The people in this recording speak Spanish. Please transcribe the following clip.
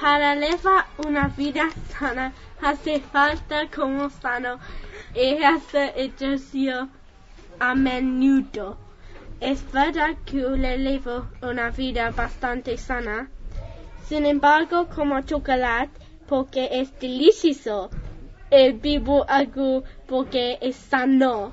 Para llevar una vida sana hace falta como sano y hacer ejercicio a menudo. Es verdad que le llevo una vida bastante sana. Sin embargo, como chocolate porque es delicioso. Y vivo algo porque es sano.